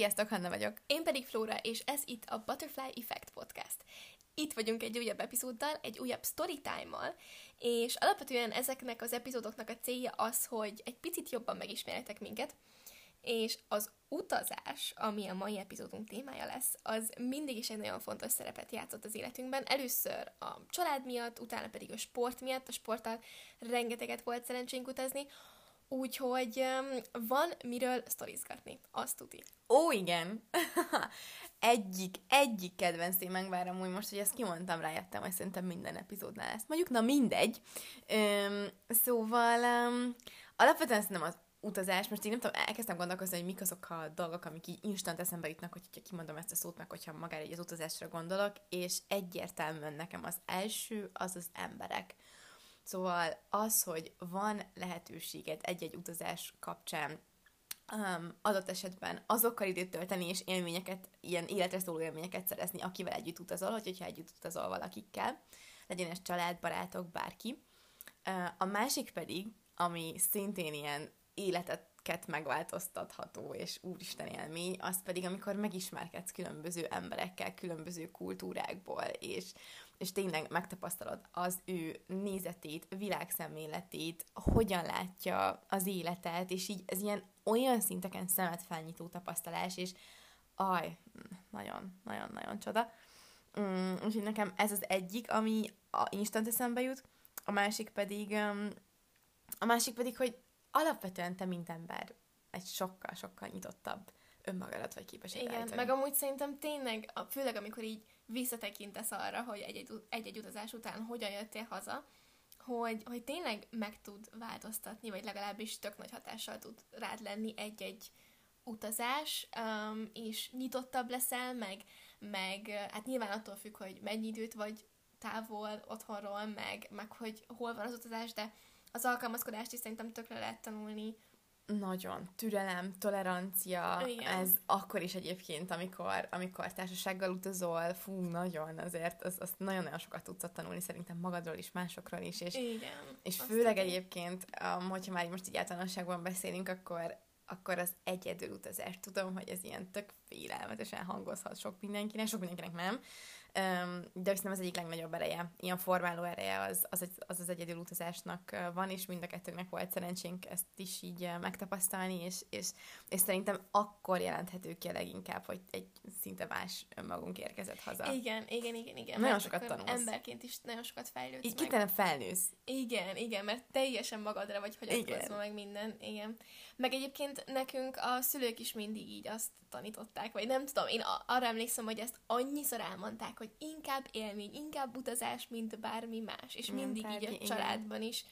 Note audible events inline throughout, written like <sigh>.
Sziasztok, Hanna vagyok. Én pedig Flóra, és ez itt a Butterfly Effect Podcast. Itt vagyunk egy újabb epizóddal, egy újabb storytime-mal, és alapvetően ezeknek az epizódoknak a célja az, hogy egy picit jobban megismerjetek minket, és az utazás, ami a mai epizódunk témája lesz, az mindig is egy nagyon fontos szerepet játszott az életünkben. Először a család miatt, utána pedig a sport miatt. A sporttal rengeteget volt szerencsénk utazni, Úgyhogy van miről sztorizgatni, azt tudni. Ó, igen! <laughs> egyik, egyik kedvenc témánk, bár amúgy most, hogy ezt kimondtam, rájöttem, hogy szerintem minden epizódnál lesz. Mondjuk, na mindegy. Um, szóval um, alapvetően szerintem az utazás, most én nem tudom, elkezdtem gondolkozni, hogy mik azok a dolgok, amik így instant eszembe jutnak, hogyha kimondom ezt a szót, meg hogyha magára egy az utazásra gondolok, és egyértelműen nekem az első az az emberek. Szóval az, hogy van lehetőséged egy-egy utazás kapcsán um, adott esetben azokkal időt tölteni, és élményeket, ilyen életre szóló élményeket szerezni, akivel együtt utazol, hogy, hogyha együtt utazol valakikkel, legyen ez család, barátok, bárki. Uh, a másik pedig, ami szintén ilyen életet megváltoztatható és úristen élmény, az pedig, amikor megismerkedsz különböző emberekkel, különböző kultúrákból, és és tényleg megtapasztalod az ő nézetét, világszemléletét, hogyan látja az életet, és így ez ilyen olyan szinteken szemet felnyitó tapasztalás, és aj, nagyon, nagyon, nagyon csoda. Mm, úgyhogy nekem ez az egyik, ami a instant eszembe jut, a másik pedig, a másik pedig, hogy alapvetően te, mint ember, egy sokkal-sokkal nyitottabb önmagadat vagy képes Igen, meg amúgy szerintem tényleg, főleg amikor így visszatekintesz arra, hogy egy-egy, utazás után hogyan jöttél haza, hogy, hogy tényleg meg tud változtatni, vagy legalábbis tök nagy hatással tud rád lenni egy-egy utazás, um, és nyitottabb leszel, meg, meg hát nyilván attól függ, hogy mennyi időt vagy távol otthonról, meg, meg hogy hol van az utazás, de az alkalmazkodást is szerintem tökre lehet tanulni, nagyon. Türelem, tolerancia, Igen. ez akkor is egyébként, amikor, amikor társasággal utazol, fú, nagyon, azért az, az nagyon-nagyon sokat tudsz tanulni szerintem magadról is, másokról is, és, Igen, és főleg igen. egyébként, um, hogyha már most így általánosságban beszélünk, akkor akkor az egyedül utazás. Tudom, hogy ez ilyen tök félelmetesen hangozhat sok mindenkinek, sok mindenkinek nem, de szerintem az egyik legnagyobb ereje, ilyen formáló ereje az az, az, az egyedül utazásnak van, és mind a kettőnek volt szerencsénk ezt is így megtapasztalni, és, és, és szerintem akkor jelenthető ki a leginkább, hogy egy szinte más önmagunk érkezett haza. Igen, igen, igen, igen. Nagyon sokat tanulsz. Emberként is nagyon sokat fejlődsz Így kitelen felnősz. Igen, igen, mert teljesen magadra vagy hagyatkozva meg minden, igen. Meg egyébként nekünk a szülők is mindig így azt tanították, vagy nem tudom, én arra emlékszem, hogy ezt annyiszor elmondták, hogy inkább élmény, inkább utazás, mint bármi más. És mindig így a családban is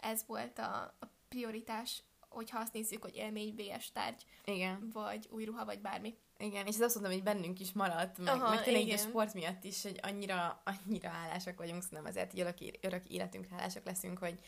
ez volt a, a prioritás, hogyha azt nézzük, hogy élmény, VS tárgy, igen. vagy új ruha, vagy bármi. Igen, és ez azt mondom, hogy bennünk is maradt, meg, Aha, meg tényleg a sport miatt is, hogy annyira, annyira hálásak vagyunk, szerintem azért örök, örök életünkre hálásak leszünk, hogy,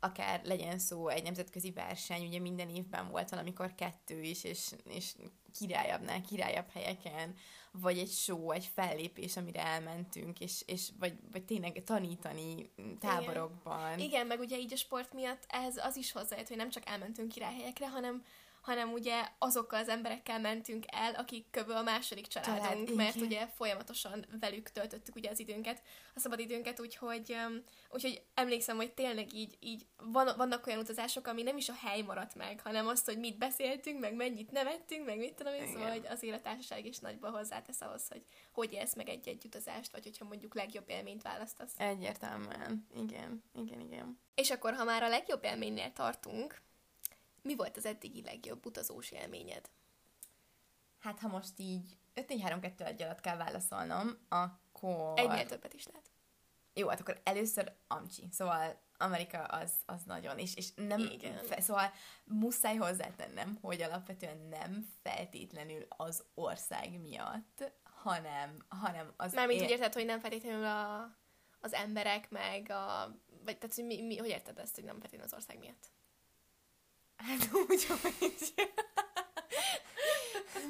akár legyen szó egy nemzetközi verseny, ugye minden évben volt valamikor kettő is, és, és királyabbnál, királyabb helyeken, vagy egy show, egy fellépés, amire elmentünk, és, és vagy, vagy tényleg tanítani táborokban. Igen. Igen, meg ugye így a sport miatt ez az is hozzájött, hogy nem csak elmentünk királyhelyekre, hanem hanem ugye azokkal az emberekkel mentünk el, akik kövül a második családunk, Család, mert igen. ugye folyamatosan velük töltöttük ugye az időnket, a szabad időnket, úgyhogy, úgyhogy emlékszem, hogy tényleg így, így van, vannak olyan utazások, ami nem is a hely maradt meg, hanem azt, hogy mit beszéltünk, meg mennyit nevettünk, meg mit tudom én, szóval hogy az élettársaság is nagyban hozzátesz ahhoz, hogy hogy élsz meg egy-egy utazást, vagy hogyha mondjuk legjobb élményt választasz. Egyértelműen, igen, igen, igen. És akkor, ha már a legjobb élménynél tartunk, mi volt az eddigi legjobb utazós élményed? Hát, ha most így 5-4-3-2-1 alatt kell válaszolnom, akkor... Egynél többet is lehet. Jó, hát akkor először Amcsi. Szóval Amerika az, az nagyon, és, és nem, Igen. Fe, szóval muszáj hozzátennem, hogy alapvetően nem feltétlenül az ország miatt, hanem, hanem az... Mármint ér... úgy érted, hogy nem feltétlenül a, az emberek, meg a... Vagy tehát, hogy mi, mi, hogy érted ezt, hogy nem feltétlenül az ország miatt? Hát úgy, hogy...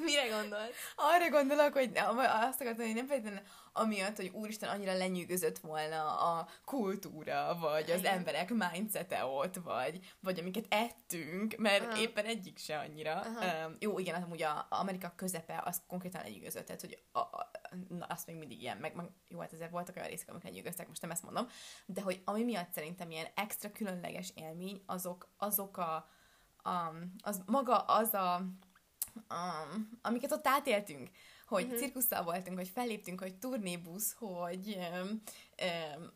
Mire gondolsz? Arra gondolok, hogy azt akartam, hogy nem feltétlenül amiatt, hogy úristen annyira lenyűgözött volna a kultúra, vagy az Igen. emberek mindsete ott, vagy, vagy amiket ettünk, mert Aha. éppen egyik se annyira. Um, jó, igen, amúgy a, Amerika közepe az konkrétan lenyűgözött, tehát hogy a, a, na, azt még mindig ilyen, meg, meg jó, hát ezért voltak olyan részek, amik lenyűgöztek, most nem ezt mondom, de hogy ami miatt szerintem ilyen extra különleges élmény, azok, azok a, a az maga az a, a amiket ott átéltünk hogy uh-huh. cirkusszal voltunk, hogy felléptünk, hogy turnébusz, hogy, um, um,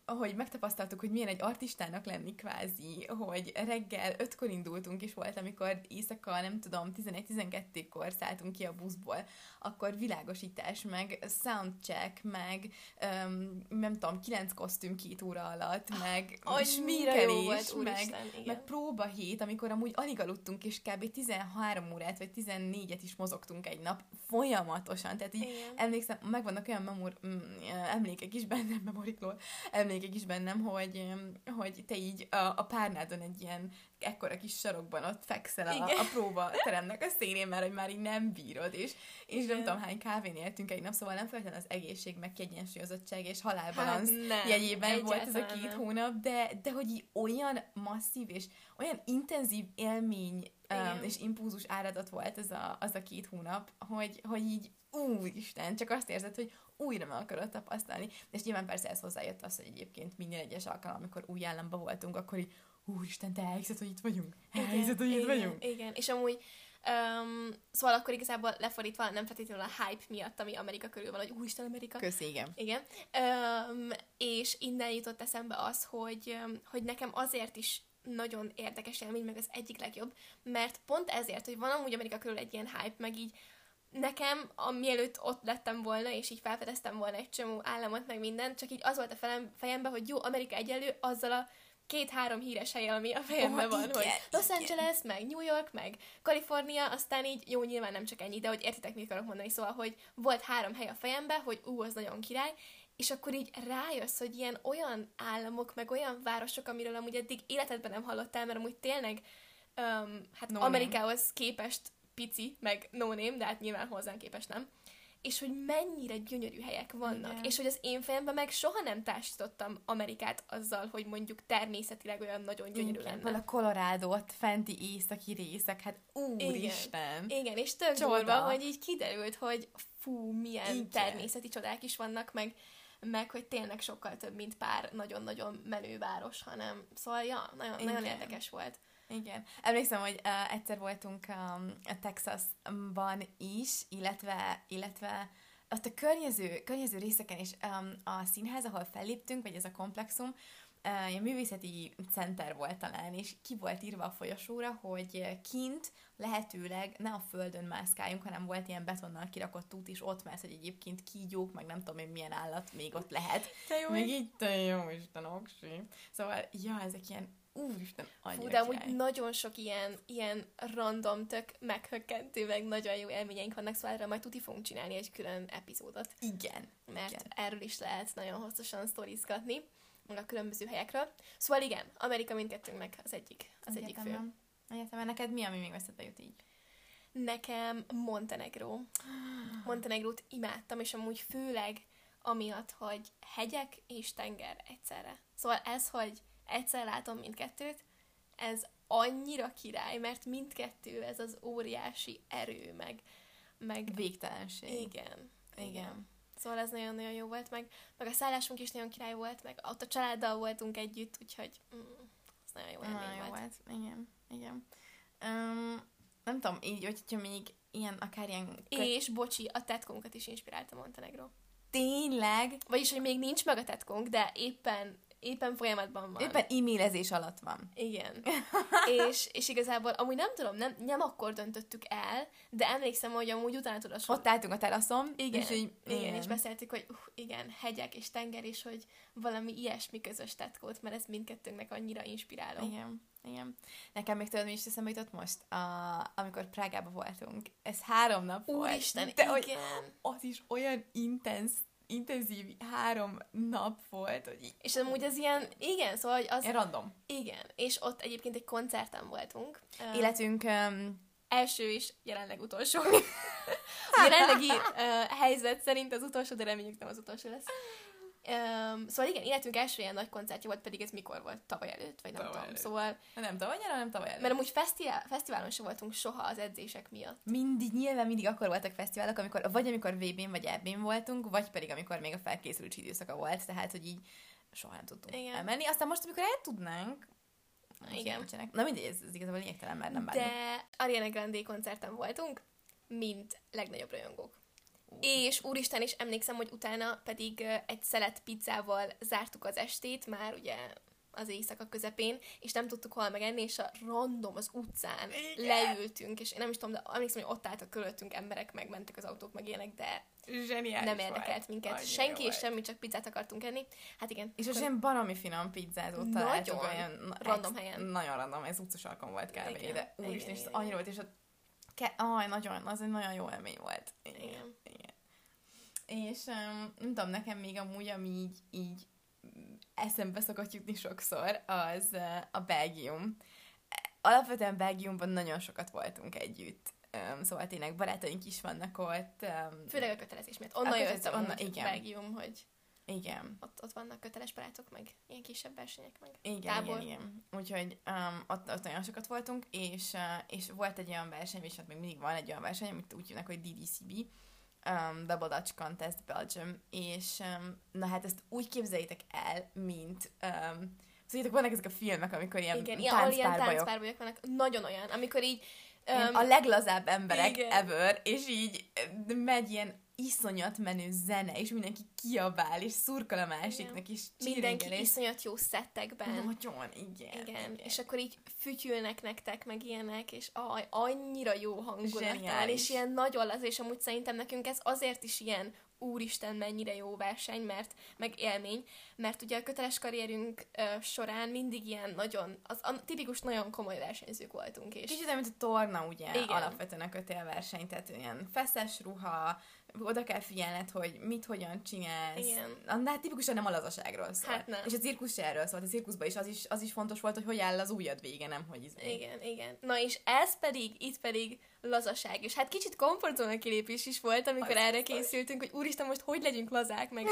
hogy megtapasztaltuk, hogy milyen egy artistának lenni kvázi, hogy reggel ötkor indultunk is volt, amikor éjszaka, nem tudom, 11-12-kor szálltunk ki a buszból, akkor világosítás, meg soundcheck, meg um, nem tudom, kilenc kosztüm két óra alatt, meg oh, sminkelés, meg, Úristen, meg próba hét, amikor amúgy alig aludtunk, és kb. 13 órát, vagy 14-et is mozogtunk egy nap folyamatosan, tehát így Igen. emlékszem, megvannak olyan memor, mm, emlékek is bennem, <laughs> memorikról, emlékek is bennem, hogy, hogy te így a, a párnádon egy ilyen ekkora kis sarokban ott fekszel a, a próba teremnek a szélén, mert hogy már így nem bírod, és, és nem tudom hány kávén éltünk egy nap, szóval nem feltétlenül az egészség, meg kiegyensúlyozottság és halálbalansz hát jegyében volt ez a két nem. hónap, de, de hogy így olyan masszív és olyan intenzív élmény um, és impulzus áradat volt ez a, az a két hónap, hogy, hogy így úristen, csak azt érzed, hogy újra meg akarod tapasztalni. És nyilván persze ez hozzájött az, hogy egyébként minden egyes alkalom, amikor új államban voltunk, akkor így úristen, te elhiszed, hogy itt vagyunk? Elhiszed, hogy igen, itt vagyunk? Igen, és amúgy Um, szóval akkor igazából lefordítva nem feltétlenül a hype miatt, ami Amerika körül van, hogy úristen Amerika. Köszi, igen. Igen. Um, és innen jutott eszembe az, hogy, hogy nekem azért is nagyon érdekes élmény, meg az egyik legjobb, mert pont ezért, hogy van amúgy Amerika körül egy ilyen hype, meg így nekem, a, mielőtt ott lettem volna, és így felfedeztem volna egy csomó államot, meg minden, csak így az volt a felem, fejemben, hogy jó, Amerika egyelő azzal a két-három híres hely, ami a fejemben oh, van, igen, hogy Los Angeles, igen. meg New York, meg Kalifornia, aztán így, jó, nyilván nem csak ennyi, de hogy értitek, mit akarok mondani, szóval, hogy volt három hely a fejemben, hogy ú, az nagyon király, és akkor így rájössz, hogy ilyen olyan államok, meg olyan városok, amiről amúgy eddig életedben nem hallottál, mert amúgy tényleg um, hát no Amerikához name. képest pici, meg no name, de hát nyilván hozzánk képest nem és hogy mennyire gyönyörű helyek vannak, Igen. és hogy az én fejemben meg soha nem társítottam Amerikát azzal, hogy mondjuk természetileg olyan nagyon gyönyörű Igen, lenne. a Colorado, ott fenti északi részek, hát úristen! Igen. Igen, és tök durva, hogy így kiderült, hogy fú, milyen Igen. természeti csodák is vannak, meg meg hogy tényleg sokkal több, mint pár nagyon-nagyon menő város, hanem szóval, ja, nagyon, Igen. nagyon érdekes volt. Igen. Emlékszem, hogy uh, egyszer voltunk um, a Texasban is, illetve, illetve ott a környező, környező részeken is um, a színház, ahol felléptünk, vagy ez a komplexum, ilyen művészeti center volt talán, és ki volt írva a folyosóra, hogy kint lehetőleg ne a földön mászkáljunk, hanem volt ilyen betonnal kirakott út is ott, mert hogy egyébként kígyók, meg nem tudom én milyen állat még ott lehet. Te jó, még így te jó Isten, oksi. Szóval, ja, ezek ilyen Úristen, Fú, de amúgy nagyon sok ilyen, ilyen random, tök meghökkentő, meg nagyon jó élményeink vannak, szóval erre majd tuti fogunk csinálni egy külön epizódot. Igen. Mert igen. erről is lehet nagyon hosszasan sztorizgatni, meg a különböző helyekről. Szóval igen, Amerika mindkettőnknek az egyik, az egyik fő. Egyetemen, neked mi, ami még veszedbe jut így? Nekem Montenegro. <gasps> Montenegrót imádtam, és amúgy főleg amiatt, hogy hegyek és tenger egyszerre. Szóval ez, hogy egyszer látom mindkettőt, ez annyira király, mert mindkettő ez az óriási erő, meg, meg végtelenség. Igen. Igen. igen. Szóval ez nagyon-nagyon jó volt, meg, meg a szállásunk is nagyon király volt, meg ott a családdal voltunk együtt, úgyhogy mm, ez nagyon jó élmény volt. volt. Igen, igen. Um, nem tudom, így, hogyha még ilyen, akár ilyen... És, bocsi, a tetkónkat is inspirálta Montenegro. Tényleg? Vagyis, hogy még nincs meg a tetkónk, de éppen éppen folyamatban van. Éppen e-mailezés alatt van. Igen. <laughs> és, és igazából amúgy nem tudom, nem, nem akkor döntöttük el, de emlékszem, hogy amúgy utána tudod. Ott álltunk a teraszon. Igen, és így, igen, igen, és beszéltük, hogy uh, igen, hegyek és tenger, és hogy valami ilyesmi közös tetkót, mert ez mindkettőnknek annyira inspiráló. Igen. Igen. Nekem még tudod, mi is eszembe jutott most, a, amikor Prágába voltunk. Ez három nap Úristen, volt. De igen. Hogy az is olyan intens intenzív három nap volt. Hogy és amúgy az ilyen, igen, szóval hogy az... Ilyen random. Igen, és ott egyébként egy koncerten voltunk. Életünk um, első és jelenleg utolsó. <laughs> A jelenlegi uh, helyzet szerint az utolsó, de reméljük nem az utolsó lesz. Um, szóval igen, életünk első ilyen nagy koncertje volt, pedig ez mikor volt? Tavaly előtt, vagy nem Tavaly tudom. előtt. Szóval, Nem tavaly nyáron, nem tavaly előtt. mert amúgy fesztivál, fesztiválon sem voltunk soha az edzések miatt. mindig, nyilván mindig akkor voltak fesztiválok, amikor, vagy amikor VB-n vagy EB-n voltunk, vagy pedig amikor még a felkészülés időszaka volt, tehát, hogy így soha nem tudtunk Igen. elmenni. Aztán most, amikor el tudnánk, Igen. nincsenek. Na mindegy, ez, ez igazából lényegtelen, mert nem bánjuk. De Ariana Grande koncerten voltunk, mint legnagyobb rajongók. És úristen is emlékszem, hogy utána pedig egy szelet pizzával zártuk az estét, már ugye az éjszaka közepén, és nem tudtuk hol megenni, és a random az utcán Igen. leültünk, és én nem is tudom, de emlékszem, hogy ott álltak körülöttünk emberek, meg mentek az autók, meg ilyenek, de Zseniális nem érdekelt minket. Annyira Senki és semmi, csak pizzát akartunk enni. Hát igen. És akkor- ilyen baromi finom pizzázót Nagyon. olyan Random helyen. Nagyon random, ez utcasarkon volt kb. Igen, De úristen, és annyira volt, és ott ke- aj, nagyon, az egy nagyon jó élmény volt. Igen. Igen. És um, nem tudom, nekem még amúgy, ami így, így eszembe szokott jutni sokszor, az uh, a Belgium. Alapvetően Belgiumban nagyon sokat voltunk együtt. Um, szóval tényleg barátaink is vannak ott. Um, Főleg a kötelezés miatt. Onnan A jött onnan, igen. Belgium, hogy igen. ott, ott vannak köteles barátok, meg ilyen kisebb versenyek, meg Igen, tábor. igen, igen. Úgyhogy um, ott, ott nagyon sokat voltunk, és, uh, és volt egy olyan verseny, és hát még mindig van egy olyan verseny, amit úgy hívnak, hogy DDCB, um, Double Dutch Contest Belgium, és um, na hát ezt úgy képzeljétek el, mint um, Szóval vannak ezek a filmek, amikor ilyen Igen, ahol ilyen táncpárbajok, táncpárbajok vannak. Nagyon olyan, amikor így... Um, a leglazább emberek igen. ever, és így megy ilyen iszonyat menő zene, és mindenki kiabál, és szurkol a másiknak, és mindenki és iszonyat jó szettekben. nagyon, igen. Igen, és akkor így fütyülnek nektek, meg ilyenek, és aj, annyira jó hangulat talán, Zseniális. és ilyen nagyon az, és amúgy szerintem nekünk ez azért is ilyen úristen, mennyire jó verseny, mert, meg élmény, mert ugye a köteles karrierünk ö, során mindig ilyen nagyon, az a tipikus nagyon komoly versenyzők voltunk, és Kicsit mint a torna, ugye, Igen. Igen. alapvetően a kötélverseny, tehát ilyen feszes ruha, oda kell figyelned, hogy mit, hogyan csinálsz. Igen. Annál tipikusan nem a lazaságról szól. Hát nem. És a cirkusz se erről szólt. A cirkuszban is az, is az is fontos volt, hogy hogy áll az ujjad vége, nem hogy izé. Igen, igen. Na és ez pedig, itt pedig lazaság. És hát kicsit komfortzóna kilépés is volt, amikor Az erre biztos. készültünk, hogy úristen, most hogy legyünk lazák, meg,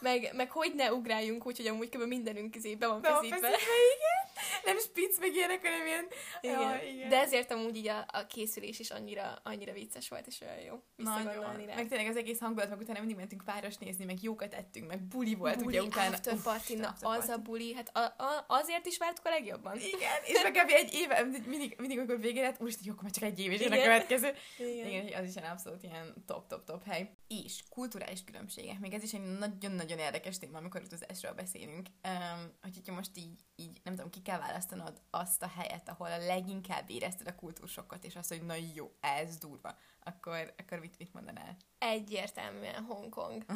meg, meg hogy ne ugráljunk úgy, hogy amúgy kb. mindenünk közé be van Be van feszítve. feszítve, igen. Nem spitz meg ilyenek, hanem ilyen... Igen. Jaj, igen. De ezért amúgy így a, a készülés is annyira, annyira vicces volt, és olyan jó visszagondolni Nagyon. rá. Meg tényleg az egész hangulat, meg utána mindig mentünk páros nézni, meg jókat ettünk, meg buli volt, buli, ugye utána. after party, na after az party. a buli, hát a, a, azért is vártuk a legjobban. Igen, és meg egy éve, mindig, mindig amikor vége lett, úristen, jó, akkor csak egy év, és jön a következő. Igen. Igen, az is egy abszolút ilyen top-top-top hely. És kulturális különbségek. Még ez is egy nagyon-nagyon érdekes téma, amikor utazásról beszélünk. Um, hogy hogyha most így, így, nem tudom, ki kell választanod azt a helyet, ahol a leginkább érezted a kultúrsokkot, és azt, hogy na jó, ez durva, akkor, akkor mit, mit mondanál? egyértelműen Hongkong. <laughs>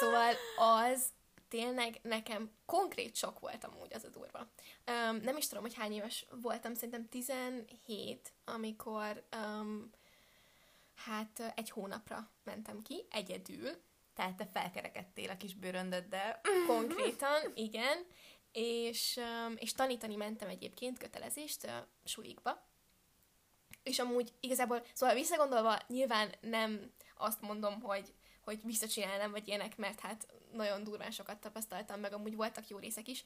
Szóval az tényleg nekem konkrét sok volt amúgy, az a durva. Um, nem is tudom, hogy hány éves voltam, szerintem 17, amikor um, hát egy hónapra mentem ki, egyedül, Tehát te felkerekedtél a kis bőröndöddel. <laughs> konkrétan, igen, és, és tanítani mentem egyébként kötelezést sulikba, és amúgy igazából, szóval visszagondolva nyilván nem azt mondom, hogy, hogy visszacsinálnám, vagy ilyenek, mert hát nagyon durván sokat tapasztaltam, meg amúgy voltak jó részek is.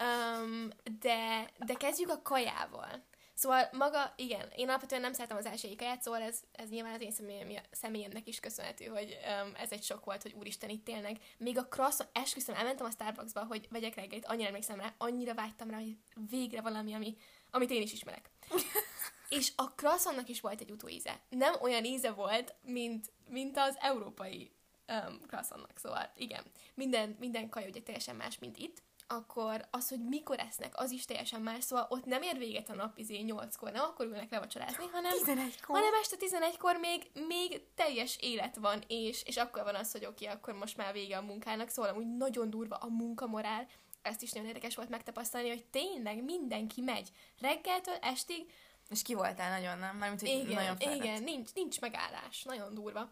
Um, de, de kezdjük a kajával. Szóval maga, igen, én alapvetően nem szeretem az ázsiai kaját, szóval ez, ez nyilván az én személyem, személyemnek is köszönhető, hogy um, ez egy sok volt, hogy úristen, itt tényleg. Még a croissant, esküszöm, elmentem a Starbucksba, hogy vegyek reggelit, annyira emlékszem rá, annyira vágytam rá, hogy végre valami, ami, amit én is ismerek. <laughs> És a croissantnak is volt egy utóíze. Nem olyan íze volt, mint, mint az európai um, croissantnak. Szóval igen, minden, minden kaja ugye teljesen más, mint itt. Akkor az, hogy mikor esznek, az is teljesen más. Szóval ott nem ér véget a nap izé 8-kor, nem akkor ülnek levacsorázni, hanem 11-kor. hanem este 11-kor még, még teljes élet van, és, és akkor van az, hogy oké, akkor most már vége a munkának, szóval úgy nagyon durva a munkamorál, ezt is nagyon érdekes volt megtapasztalni, hogy tényleg mindenki megy. Reggeltől estig, És ki voltál nagyon, nem? Mármint, hogy igen, nagyon fáradt. igen, nincs, nincs megállás, nagyon durva.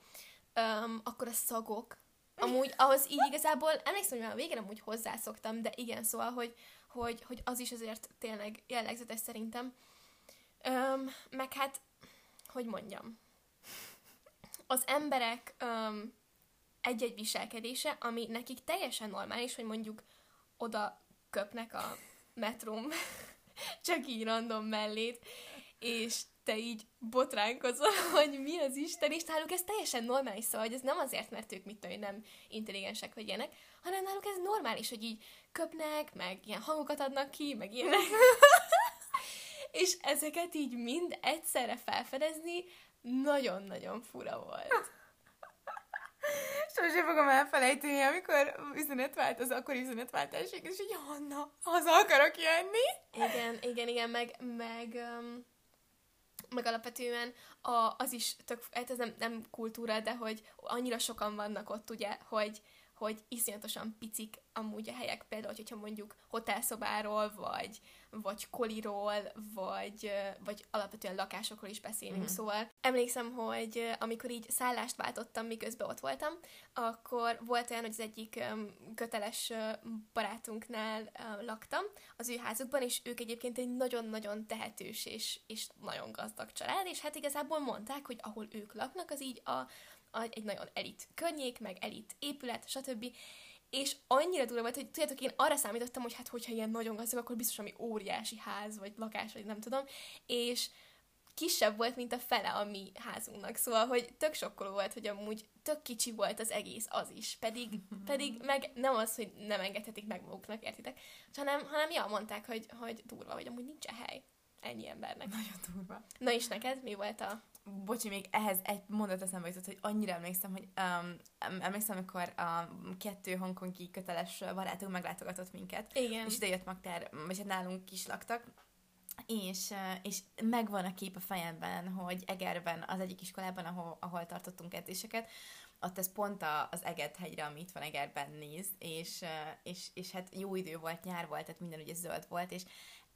Um, akkor a szagok, amúgy ahhoz így igazából, emlékszem, hogy már a végén amúgy hozzászoktam, de igen, szóval, hogy, hogy, hogy az is azért tényleg jellegzetes szerintem. Öm, meg hát, hogy mondjam, az emberek öm, egy-egy viselkedése, ami nekik teljesen normális, hogy mondjuk oda köpnek a metrum, <laughs> csak így random mellét, és te így botránkozol, <laughs> hogy mi az Isten, és náluk ez teljesen normális, szóval, hogy ez nem azért, mert ők mit tudom, nem intelligensek vagy ilyenek, hanem náluk ez normális, hogy így köpnek, meg ilyen hangokat adnak ki, meg ilyenek. <laughs> és ezeket így mind egyszerre felfedezni nagyon-nagyon fura volt. Sosem fogom elfelejteni, amikor üzenetvált, az akkori üzenetváltás, és így, Hanna, haza akarok jönni. Igen, igen, igen, meg, meg, um, meg alapvetően a, az is tök, hát ez nem, nem kultúra, de hogy annyira sokan vannak ott, ugye, hogy, hogy iszonyatosan picik amúgy a helyek, például, hogyha mondjuk hotelszobáról, vagy, vagy koliról, vagy, vagy alapvetően lakásokról is beszélünk, mm. szóval emlékszem, hogy amikor így szállást váltottam, miközben ott voltam, akkor volt olyan, hogy az egyik köteles barátunknál laktam, az ő házukban, és ők egyébként egy nagyon-nagyon tehetős és, és nagyon gazdag család, és hát igazából mondták, hogy ahol ők laknak, az így a egy nagyon elit környék, meg elit épület, stb. És annyira durva volt, hogy tudjátok, én arra számítottam, hogy hát hogyha ilyen nagyon gazdag, akkor biztos ami óriási ház, vagy lakás, vagy nem tudom, és kisebb volt, mint a fele a mi házunknak. Szóval, hogy tök sokkoló volt, hogy amúgy tök kicsi volt az egész az is. Pedig, <laughs> pedig meg nem az, hogy nem engedhetik meg maguknak, értitek? Hanem, hanem ja, mondták, hogy, hogy durva, hogy amúgy nincs hely ennyi embernek. Nagyon durva. Na és neked mi volt a Bocsi, még ehhez egy mondat eszembe jutott, hogy annyira emlékszem, hogy um, emlékszem, amikor a kettő hongkongi köteles barátunk meglátogatott minket. Igen. És ide jött Magtár, vagy hát nálunk is laktak, és, és megvan a kép a fejemben, hogy Egerben, az egyik iskolában, ahol, ahol tartottunk edzéseket, ott ez pont az Eget hegyre, ami itt van Egerben néz, és, és, és hát jó idő volt, nyár volt, tehát minden ugye zöld volt, és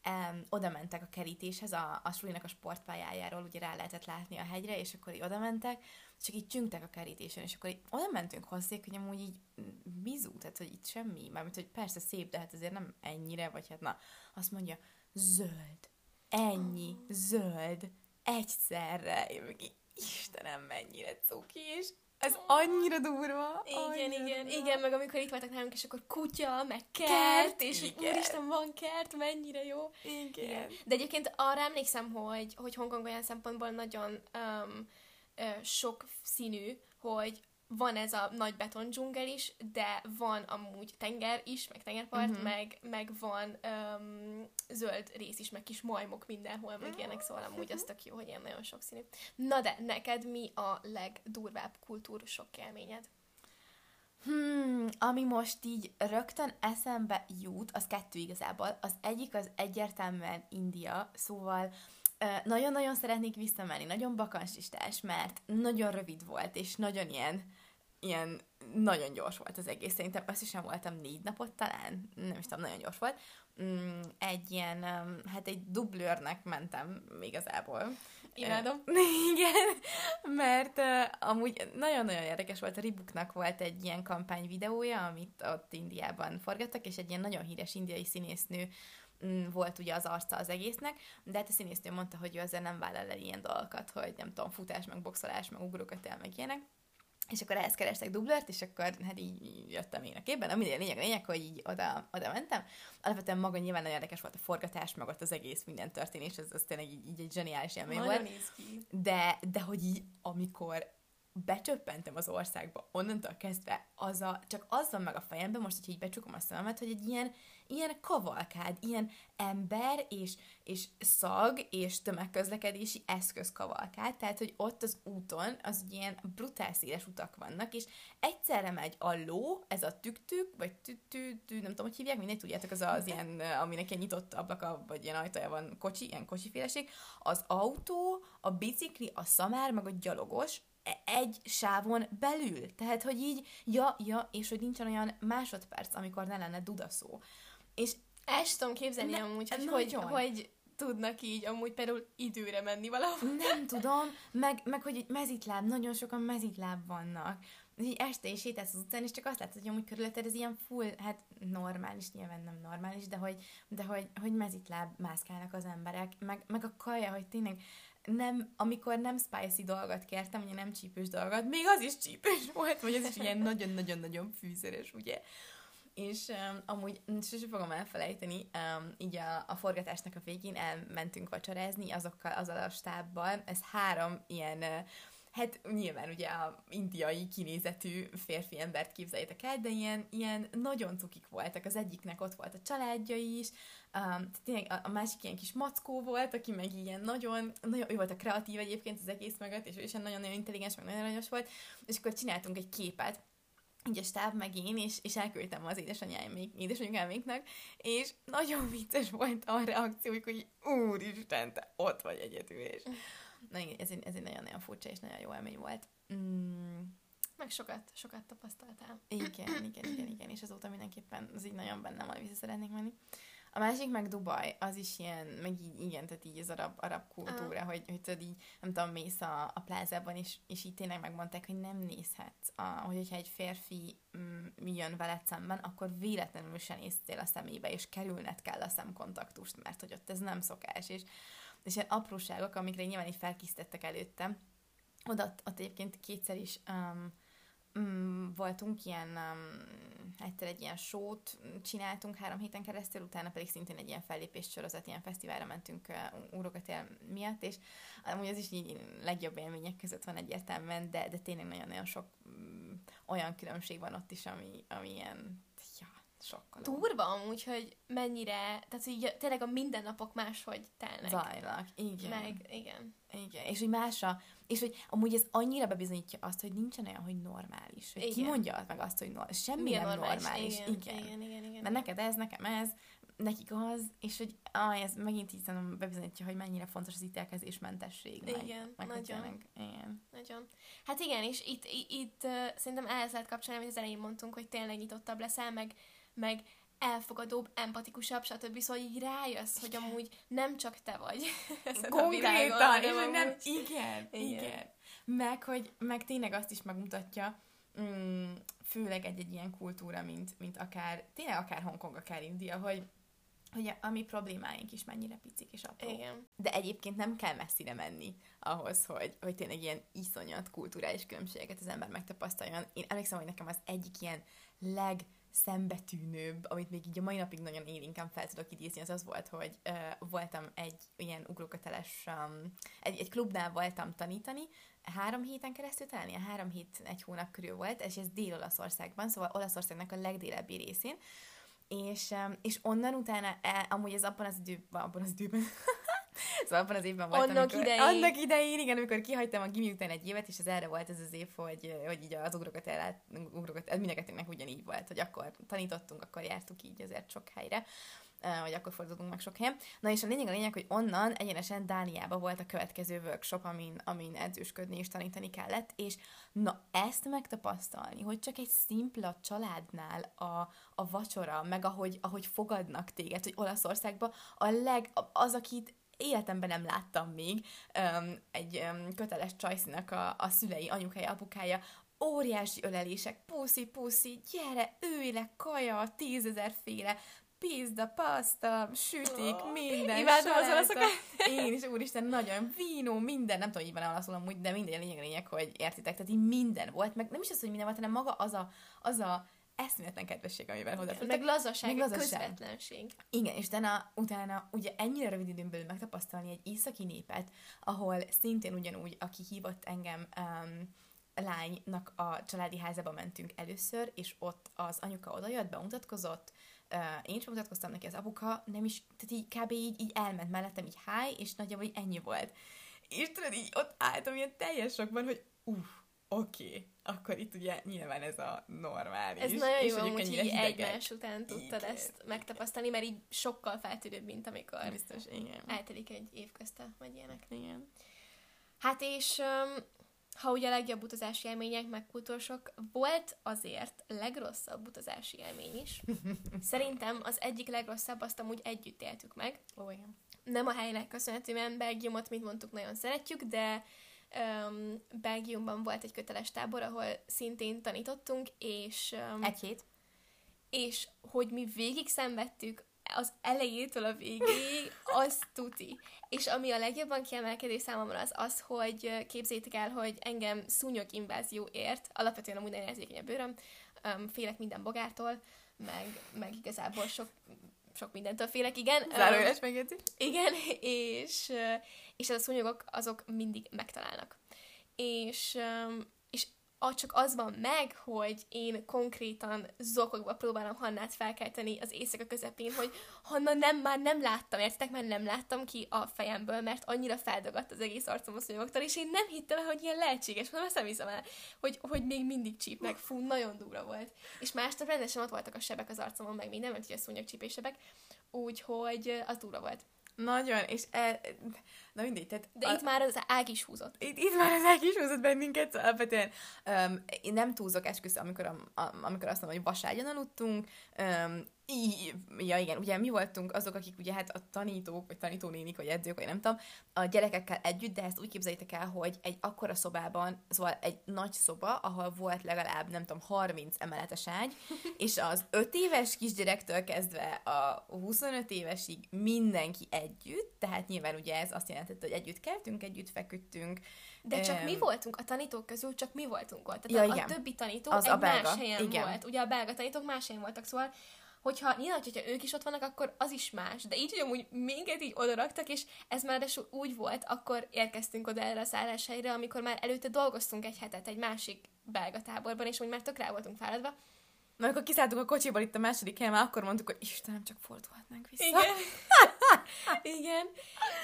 um, oda mentek a kerítéshez, a, a sulinak a sportpályájáról, ugye rá lehetett látni a hegyre, és akkor így oda mentek, csak így csüngtek a kerítésen, és akkor így oda mentünk hozzék, hogy amúgy így bizú, tehát hogy itt semmi, mármint, hogy persze szép, de hát azért nem ennyire, vagy hát na, azt mondja, zöld, ennyi, zöld, egyszerre, én meg Istenem, mennyire cuki, és ez annyira durva. Igen, annyira igen, durva. igen, meg amikor itt voltak nálunk, és akkor kutya, meg kert, Kert, és hogy igen. úristen, van kert, mennyire jó. Igen. De egyébként arra emlékszem, hogy, hogy Hongkong olyan szempontból nagyon um, sok színű, hogy van ez a nagy beton dzsungel is, de van amúgy tenger is, meg tengerpart, Mhm. uh-huh. meg, meg van um, zöld rész is, meg kis majmok mindenhol, meg ilyenek, szóval amúgy az tök jó, hogy ilyen nagyon sok színű. Na de, neked mi a legdurvább kultúrusok élményed? Hmm, ami most így rögtön eszembe jut, az kettő igazából. Az egyik az egyértelműen India, szóval nagyon-nagyon szeretnék visszamenni, nagyon bakancslistás, mert nagyon rövid volt, és nagyon ilyen, ilyen nagyon gyors volt az egész. Szerintem azt is nem voltam négy napot talán, nem is tudom, nagyon gyors volt. Mm, egy ilyen, hát egy dublőrnek mentem igazából. Imádom. <laughs> Igen, mert amúgy nagyon-nagyon érdekes volt, a Ribuknak volt egy ilyen kampányvideója, amit ott Indiában forgattak, és egy ilyen nagyon híres indiai színésznő volt ugye az arca az egésznek, de hát a színésznő mondta, hogy ő ezzel nem vállal el ilyen dolgokat, hogy nem tudom, futás, meg boxolás, meg ugrókat el, meg ilyenek. És akkor ehhez kerestek dublört, és akkor hát így jöttem én a képben. A minden lényeg, a lényeg, hogy így oda, oda mentem. Alapvetően maga nyilván nagyon érdekes volt a forgatás, meg ott az egész minden történés, ez, ez tényleg így, így egy zseniális élmény volt. De, de hogy így, amikor becsöppentem az országba, onnantól kezdve az a, csak az van meg a fejemben, most, hogy így becsukom a szememet, hogy egy ilyen, ilyen kavalkád, ilyen ember és, és szag és tömegközlekedési eszköz kavalkád, tehát, hogy ott az úton az ilyen brutál széles utak vannak, és egyszerre megy a ló, ez a tük-tük, vagy tü-tü-tü, nem tudom, hogy hívják, mindegy, tudjátok, az az ilyen, aminek ilyen nyitott ablaka, vagy ilyen ajtaja van, kocsi, ilyen kocsiféleség, az autó, a bicikli, a szamár, meg a gyalogos, egy sávon belül. Tehát, hogy így, ja, ja, és hogy nincsen olyan másodperc, amikor ne lenne dudaszó. És El sem tudom képzelni Ne- amúgy, hogy, hogy, hogy tudnak így amúgy például időre menni valahol. nem <laughs> tudom, meg, meg hogy egy mezitláb, nagyon sokan mezitláb vannak. így este is sétálsz az utcán, és csak azt látod, hogy amúgy körülötted ez ilyen full, hát normális, nyilván nem normális, de hogy, de hogy, hogy mezitláb mászkálnak az emberek, meg, meg a kaja, hogy tényleg nem, amikor nem spicy dolgot kértem, ugye nem csípős dolgot, még az is csípős volt, vagy ez is ilyen nagyon-nagyon-nagyon fűszeres, ugye? És um, amúgy sose fogom elfelejteni, um, így a, a forgatásnak a végén elmentünk vacsorázni azokkal, azzal a stábbal, ez három ilyen uh, hát nyilván ugye a indiai kinézetű férfi embert képzeljétek el, de ilyen, ilyen nagyon cukik voltak. Az egyiknek ott volt a családja is, um, tényleg a, másik ilyen kis mackó volt, aki meg ilyen nagyon, nagyon, ő volt a kreatív egyébként az egész mögött, és ő is nagyon-nagyon intelligens, meg nagyon aranyos volt, és akkor csináltunk egy képet, így a stáb meg én, és, és elküldtem az édesanyáim, édesanyáméknak, és nagyon vicces volt a reakció, hogy úristen, te ott vagy egyedül, és Na igen, ez egy, ez egy nagyon-nagyon furcsa és nagyon jó élmény volt. Mm. Meg sokat, sokat tapasztaltál. Igen, igen, igen, igen, és azóta mindenképpen az így nagyon bennem van, vissza szeretnék menni. A másik meg Dubaj, az is ilyen, meg így, igen, tehát így az arab, arab kultúra, ah. hogy, hogy tudod így, nem tudom, mész a, a plázában, és, és így tényleg megmondták, hogy nem nézhetsz, a, hogy hogyha egy férfi mm, jön veled szemben, akkor véletlenül se néztél a szemébe, és kerülned kell a szemkontaktust, mert hogy ott ez nem szokás, és és ilyen apróságok, amikre nyilván így felkisztettek előttem. Oda ott egyébként kétszer is um, um, voltunk, ilyen um, egyszer egy ilyen sót csináltunk három héten keresztül, utána pedig szintén egy ilyen fellépés sorozat, ilyen fesztiválra mentünk uh, Urogatél miatt, és amúgy az is így legjobb élmények között van egyértelműen, de, de tényleg nagyon-nagyon sok um, olyan különbség van ott is, ami, ami ilyen sokkoló. Durva amúgy, hogy mennyire, tehát így tényleg a mindennapok máshogy telnek. Zajlak, igen. Meg, igen. Igen, és hogy másra, és hogy amúgy ez annyira bebizonyítja azt, hogy nincsen olyan, hogy normális. Hogy igen. ki mondja meg azt, hogy normális. Semmi Milyen nem normális. normális. Igen, igen. igen, igen, igen. Mert neked ez, nekem ez, nekik az, és hogy ah, ez megint így szerintem bebizonyítja, hogy mennyire fontos az ítélkezésmentesség. Igen, meg, meg nagyon. Meg, igen. Nagyon. Hát igen, és itt, itt, itt szerintem ehhez lehet kapcsolni, amit az elején mondtunk, hogy tényleg nyitottabb leszel, meg meg elfogadóbb, empatikusabb, stb. Szóval így rájössz, hogy amúgy nem csak te vagy <laughs> Konkrétan, és hogy nem, igen, igen, igen. Meg, hogy meg tényleg azt is megmutatja, mm, főleg egy-egy ilyen kultúra, mint, mint akár, tényleg akár Hongkong, akár India, hogy hogy a mi problémáink is mennyire picik és apró. Igen. De egyébként nem kell messzire menni ahhoz, hogy, hogy tényleg ilyen iszonyat kulturális különbségeket az ember megtapasztaljon. Én emlékszem, hogy nekem az egyik ilyen leg szembetűnőbb, amit még így a mai napig nagyon élénken fel tudok idézni, az az volt, hogy uh, voltam egy ilyen ugróköteles, um, egy, egy klubnál voltam tanítani, három héten keresztül talán, ilyen három hét, egy hónap körül volt, és ez Dél-Olaszországban, szóval Olaszországnak a legdélebbi részén, és, um, és onnan utána, el, amúgy ez abban az időben, abban az időben, <laughs> <laughs> Szóval abban az évben voltam, annak amikor, idején. Annak idején, igen, amikor kihagytam a gimi után egy évet, és az erre volt ez az év, hogy, hogy így az ugrokat ellát, ugrokat, ez mindenkettőnknek ugyanígy volt, hogy akkor tanítottunk, akkor jártuk így azért sok helyre vagy akkor fordultunk meg sok helyen. Na és a lényeg a lényeg, hogy onnan egyenesen Dániába volt a következő workshop, amin, amin edzősködni és tanítani kellett, és na ezt megtapasztalni, hogy csak egy szimpla családnál a, a vacsora, meg ahogy, ahogy fogadnak téged, hogy Olaszországban a leg, az, akit életemben nem láttam még um, egy um, köteles csajszinak a, a szülei, anyukája, apukája, óriási ölelések, puszi, puszi, gyere, ülj le, kaja, tízezerféle, pizda, paszta, sütik, oh, minden. Imádom az olaszokat. Én is, úristen, nagyon vínó, minden, nem tudom, hogy van olaszul amúgy, de minden lényeg, lényeg, hogy értitek, tehát így minden volt, meg nem is az, hogy minden volt, hanem maga az a, az a eszméletlen kedvesség, amivel hozzáfértek. Meg lazaság, meg lazaság. közvetlenség. Igen, és utána, utána ugye ennyire rövid időn belül megtapasztalni egy északi népet, ahol szintén ugyanúgy, aki hívott engem um, lánynak a családi házába mentünk először, és ott az anyuka odajött, bemutatkozott, uh, én is mutatkoztam neki, az apuka nem is, tehát így kb. így, így elment mellettem, így háj, és nagyjából így ennyi volt. És tudod, így ott álltam ilyen teljes sokban, hogy uff, oké, okay, akkor itt ugye nyilván ez a normális. Ez nagyon jó, hogy így egymás után tudtad igen. ezt megtapasztalni, mert így sokkal feltűnőbb, mint amikor Biztos, igen. eltelik egy év közte, vagy ilyenek. Igen. Hát és ha ugye a legjobb utazási élmények, meg kultúrsok, volt azért legrosszabb utazási élmény is. <laughs> Szerintem az egyik legrosszabb azt amúgy együtt éltük meg. Ó, igen. Nem a helynek köszönhetően Belgiumot, mint mondtuk, nagyon szeretjük, de um, Belgiumban volt egy köteles tábor, ahol szintén tanítottunk, és... Um, egy hét. És hogy mi végig szenvedtük az elejétől a végéig, az tuti. És ami a legjobban kiemelkedő számomra az az, hogy képzétek el, hogy engem szúnyog invázió ért, alapvetően amúgy nagyon érzékeny a bőröm, um, félek minden bogártól, meg, meg igazából sok, sok mindentől félek, igen. Zárójeles megjegyzés. Igen, <laughs> és, és a szúnyogok azok mindig megtalálnak. És, és csak az van meg, hogy én konkrétan zokogva próbálom Hannát felkelteni az éjszaka közepén, hogy Hanna nem, már nem láttam, értitek, már nem láttam ki a fejemből, mert annyira feldagadt az egész arcom a szúnyogoktól, és én nem hittem el, hogy ilyen lehetséges, mondom, ezt nem hiszem el, hogy, hogy még mindig csípnek, fú, nagyon durva volt. És másnap rendesen ott voltak a sebek az arcomon, meg minden, mert ugye szúnyogcsípésebek, úgyhogy az durva volt. Nagyon, és e, na mindegy. Tehát De a, itt már az ág is húzott. Itt, itt már az ág is húzott bennünket, szóval alapvetően um, én nem túlzok esküszöm, amikor, a, a, amikor azt mondom, hogy vaságyon aludtunk, um, í, ja igen, ugye mi voltunk azok, akik ugye hát a tanítók, vagy tanítónénik, vagy edzők, vagy nem tudom, a gyerekekkel együtt, de ezt úgy képzeljétek el, hogy egy akkora szobában, szóval egy nagy szoba, ahol volt legalább, nem tudom, 30 emeletes ágy, <laughs> és az 5 éves kisgyerektől kezdve a 25 évesig mindenki együtt, tehát nyilván ugye ez azt jelentette, hogy együtt keltünk, együtt feküdtünk, de csak um, mi voltunk, a tanítók közül csak mi voltunk ott. Tehát ja, a, igen. a többi tanító az egy a belga. más helyen igen. volt. Ugye a belga tanítók más helyen voltak, szóval hogyha nyilván, hogyha ők is ott vannak, akkor az is más. De így, hogy amúgy minket így odaraktak, és ez már úgy volt, akkor érkeztünk oda erre a szálláshelyre, amikor már előtte dolgoztunk egy hetet egy másik belga táborban, és úgy már tök rá voltunk fáradva. Na, amikor kiszálltunk a kocsiból itt a második helyen, már akkor mondtuk, hogy Istenem, csak fordulhatnánk vissza. Igen. <laughs> Igen.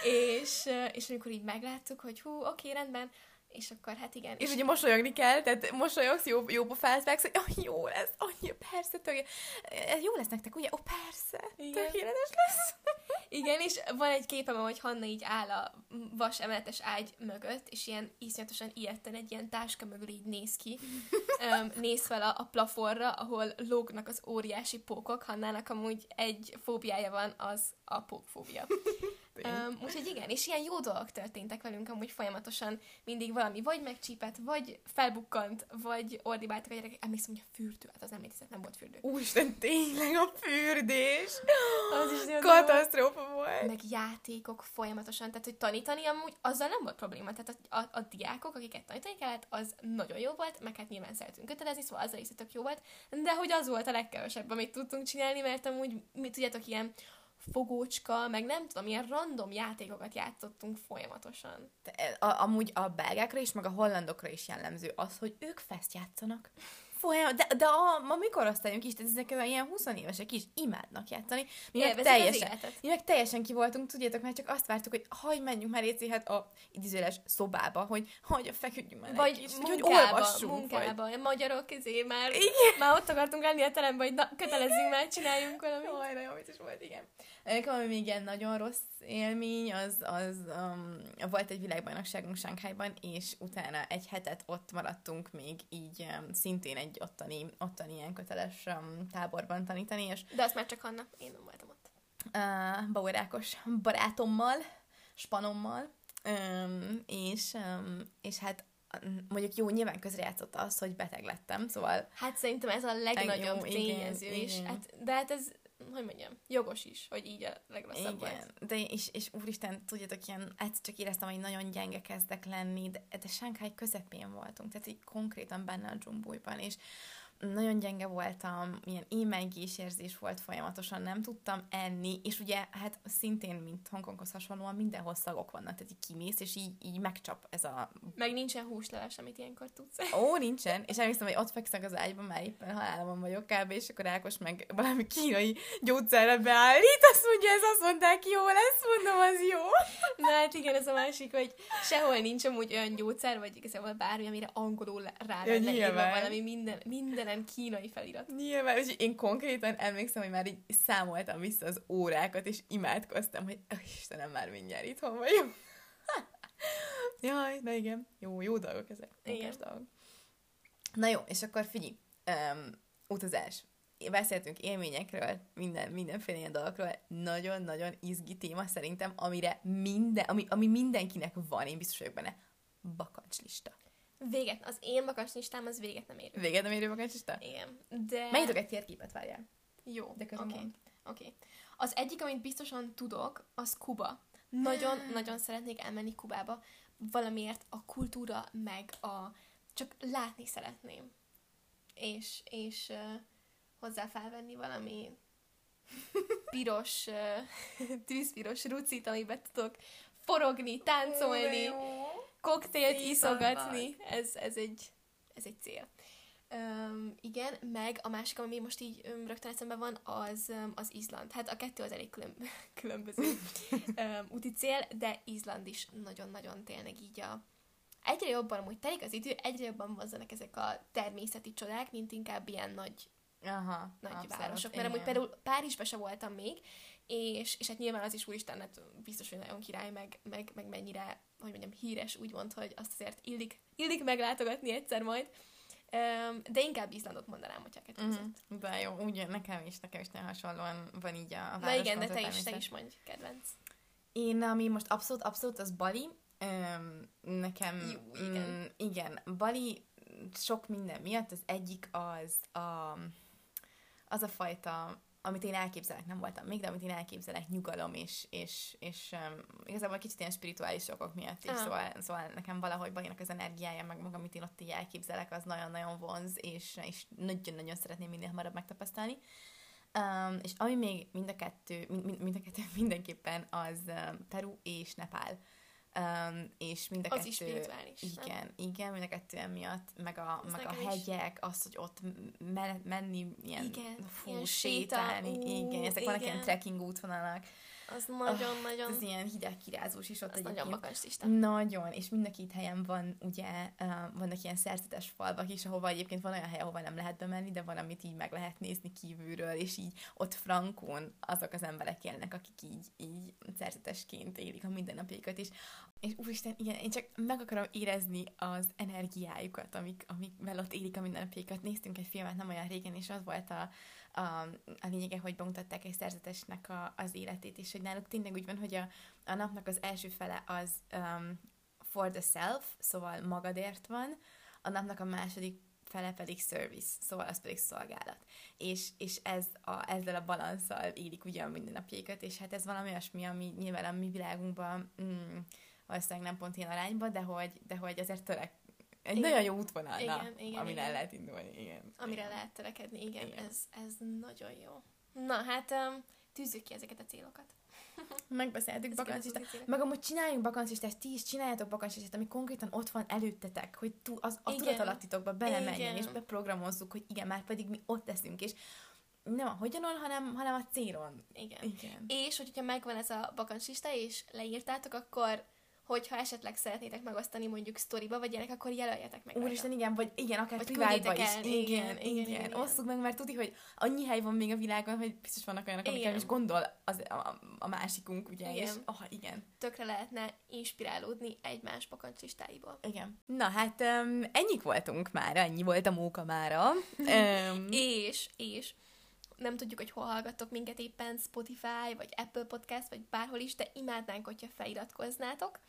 És, és amikor így megláttuk, hogy hú, oké, rendben, és akkor hát igen. És, és ugye mosolyogni kell, tehát mosolyogsz, jó, jó pofáz hogy oh, jó lesz, annyi, persze, tök, jó lesz nektek, ugye? Ó, oh, persze, igen. tökéletes lesz. igen, és van egy képem, hogy Hanna így áll a vas emeletes ágy mögött, és ilyen iszonyatosan ilyetten egy ilyen táska mögül így néz ki. um, néz fel a, a plafonra, ahol lógnak az óriási pókok. Hannának amúgy egy fóbiája van, az a pókfóbia. Um, úgyhogy igen, és ilyen jó dolgok történtek velünk amúgy folyamatosan, mindig valami vagy megcsípett, vagy felbukkant, vagy ordibáltak a gyerekek. Emlékszem, hogy a fürdő, hát az nem létezett, nem volt fürdő. Úristen, tényleg a fürdés! <gasps> Az is katasztrófa volt. Meg játékok folyamatosan, tehát hogy tanítani amúgy azzal nem volt probléma. Tehát a, a, a diákok, akiket tanítani kellett, az nagyon jó volt, meg hát nyilván szeretünk kötelezni, szóval azzal is tök jó volt, de hogy az volt a legkevesebb, amit tudtunk csinálni, mert amúgy, mit tudjátok, ilyen fogócska, meg nem tudom, ilyen random játékokat játszottunk folyamatosan. A, amúgy a belgákra is, meg a hollandokra is jellemző az, hogy ők fest játszanak folyam, de, de a, a mikor osztályunk is, tehát ezek ilyen 20 évesek is imádnak játszani. Mi meg teljesen, mi meg teljesen ki voltunk, tudjátok, mert csak azt vártuk, hogy hagy menjünk már Réci, hát a idézőles szobába, hogy hagy feküdjünk már vagy kis, munkába, hogy olvassunk. Munkába, vagy... magyarok közé már, igen. már ott akartunk lenni a teremben, hogy na, kötelezzünk már, csináljunk valamit. Jaj, nagyon vicces volt, igen. Nekem ami még ilyen nagyon rossz élmény, az, az um, volt egy világbajnokságunk Sánkhájban, és utána egy hetet ott maradtunk még így um, szintén egy ottani, ottani ilyen köteles um, táborban tanítani. És, De azt már csak Hanna, én nem voltam ott. Uh, Bauer Ákos barátommal, spanommal, um, és, um, és hát mondjuk jó, nyilván közrejátszott az, hogy beteg lettem, szóval... Hát szerintem ez a legnagyobb jó, tényező, igen, és igen. Hát, de hát ez hogy mondjam, jogos is, hogy így a legrosszabb Igen, volt. de és, és úristen, tudjátok, ilyen egyszer csak éreztem, hogy nagyon gyenge kezdek lenni, de, de Shanghai közepén voltunk, tehát így konkrétan benne a dzsumbújban, és nagyon gyenge voltam, ilyen émelygés érzés volt folyamatosan, nem tudtam enni, és ugye hát szintén, mint Hongkonghoz hasonlóan mindenhol szagok vannak, tehát így kimész, és így, így megcsap ez a... Meg nincsen húsleves, amit ilyenkor tudsz. Ó, nincsen, és emlékszem, hogy ott fekszek az ágyban, már éppen halálban vagyok kb. és akkor Ákos meg valami kínai gyógyszerre beállít, azt mondja, ez azt mondták, jó lesz, mondom, az jó. Na hát igen, ez a másik, hogy sehol nincs amúgy olyan gyógyszer, vagy igazából bármi, amire angolul rá ja, lenne valami minden, minden mindenen kínai felirat. Nyilván, és én konkrétan emlékszem, hogy már így számoltam vissza az órákat, és imádkoztam, hogy oh, Istenem, már mindjárt itthon vagyok. <laughs> Jaj, de igen. Jó, jó dolgok ezek. Igen. dolgok. Na jó, és akkor figyelj, um, utazás. Beszéltünk élményekről, minden, mindenféle ilyen dolgokról. Nagyon-nagyon izgi téma szerintem, amire minden, ami, ami mindenkinek van, én biztos vagyok benne. bakancslista. Véget, az én bakancslistám az véget nem érő. Véget nem érő bakancslista? Igen, de... Megítok egy térképet, várjál. Jó, De oké. közben Okay. Okay. Az egyik, amit biztosan tudok, az Kuba. Nagyon-nagyon szeretnék elmenni Kubába. Valamiért a kultúra, meg a... Csak látni szeretném. És, és uh, hozzá felvenni valami <laughs> piros, uh, <laughs> tűzpiros rucit, amiben tudok forogni, táncolni, koktélt iszogatni. Ez, ez, egy, ez egy cél. Um, igen, meg a másik, ami most így um, rögtön eszembe van, az um, az Izland. Hát a kettő az elég külön, <laughs> különböző <laughs> um, úti cél, de Izland is nagyon-nagyon tényleg így a... Egyre jobban, amúgy telik az idő, egyre jobban vonzanak ezek a természeti csodák, mint inkább ilyen nagy Aha, nagy abszolút, városok. Mert igen. amúgy például Párizsba se voltam még, és, és hát nyilván az is úristen, hát biztos, hogy nagyon király, meg, meg, meg mennyire, hogy mondjam, híres, úgymond, hogy azt azért illik, illik meglátogatni egyszer majd. De inkább Izlandot mondanám, hogyha a kettő között. De jó, úgy nekem is, nekem is nagyon hasonlóan van így a, a Na igen, de te is, te is mondj, kedvenc. Én, ami most abszolút, abszolút, az Bali. Nekem, Jó, igen. Mm, igen, Bali sok minden miatt, az egyik az a, az a fajta, amit én elképzelek, nem voltam még, de amit én elképzelek, nyugalom, és, és, és um, igazából kicsit ilyen spirituális okok miatt is, Aha. szóval, szóval nekem valahogy Balinak az energiája, meg maga, amit én ott így elképzelek, az nagyon-nagyon vonz, és, és nagyon-nagyon szeretném minél hamarabb megtapasztalni. Um, és ami még mind a kettő, mind, mind, mind a kettő <laughs> mindenképpen az um, Peru és Nepál. Um, és mind a Az kettő... is spirituális, nem? Igen, igen, mind a kettő emiatt, meg a, Az meg a nekem is. hegyek, az, hogy ott me- menni, ilyen, Igen, fú, ilyen sétálni, séta, ú, igen, ezek vannak ilyen igen. trekking útvonalak, Az nagyon-nagyon, ez ilyen hideg kirázós is ott az nagyon egyébként. lista. Nagyon, és mind a két helyen van, ugye, vannak ilyen szerzetes falvak is, ahova egyébként van olyan hely, ahova nem lehet bemenni, de valamit így meg lehet nézni kívülről, és így ott frankon azok az emberek élnek, akik így, így szerzetesként élik a mindennapjaikat is. És úristen, igen, én csak meg akarom érezni az energiájukat, amik, amikvel ott élik a mindennapjaikat. Néztünk egy filmet nem olyan régen, és az volt a, a, a lényege, hogy bemutatták egy szerzetesnek a, az életét, és hogy náluk tényleg úgy van, hogy a, a napnak az első fele az um, for the self, szóval magadért van, a napnak a második fele pedig service, szóval az pedig szolgálat. És, és ez a, ezzel a balanszal élik ugye a mindennapjaikat, és hát ez valami olyasmi, ami nyilván a mi világunkban mm, valószínűleg nem pont ilyen arányban, de hogy, de hogy azért törek egy Igen. nagyon jó útvonal, na, Igen, igen. el lehet indulni. Igen. Amire igen. lehet törekedni, igen, Igen. Ez, ez nagyon jó. Na, hát um, tűzzük ki ezeket a célokat. <laughs> Megbeszéltük bakancslistát. Meg amúgy csináljunk bakancslistát, ti is csináljátok bakancslistát, ami konkrétan ott van előttetek, hogy tú, az, a belemenjen, Igen. és beprogramozzuk, hogy igen, már pedig mi ott leszünk, és nem a hogyanon, hanem, hanem a célon. Igen. Igen. És hogyha megvan ez a bakancslista, és leírtátok, akkor hogyha esetleg szeretnétek megosztani mondjuk sztoriba, vagy ilyenek, akkor jelöljetek meg. Úristen, igen, vagy igen, akár Vagy privátba is. el. Igen, Igen, igen, igen, igen, Osszuk meg, mert tudni, hogy annyi hely van még a világon, hogy biztos vannak olyanok, amikkel is gondol az, a, a másikunk, ugye, Igen. és oh, igen. Tökre lehetne inspirálódni egymás bakancslistáiból. Igen. Na hát, um, ennyik voltunk már, ennyi volt a móka mára. <laughs> Um, És, és nem tudjuk, hogy hol hallgattok minket éppen, Spotify, vagy Apple Podcast, vagy bárhol is, de imádnánk, hogyha feliratkoznátok.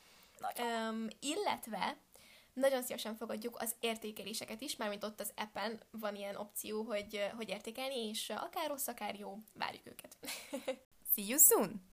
Um, illetve nagyon szívesen fogadjuk az értékeléseket is, mármint ott az appen van ilyen opció, hogy, hogy értékelni, és akár rossz, akár jó, várjuk őket. <laughs> see you soon!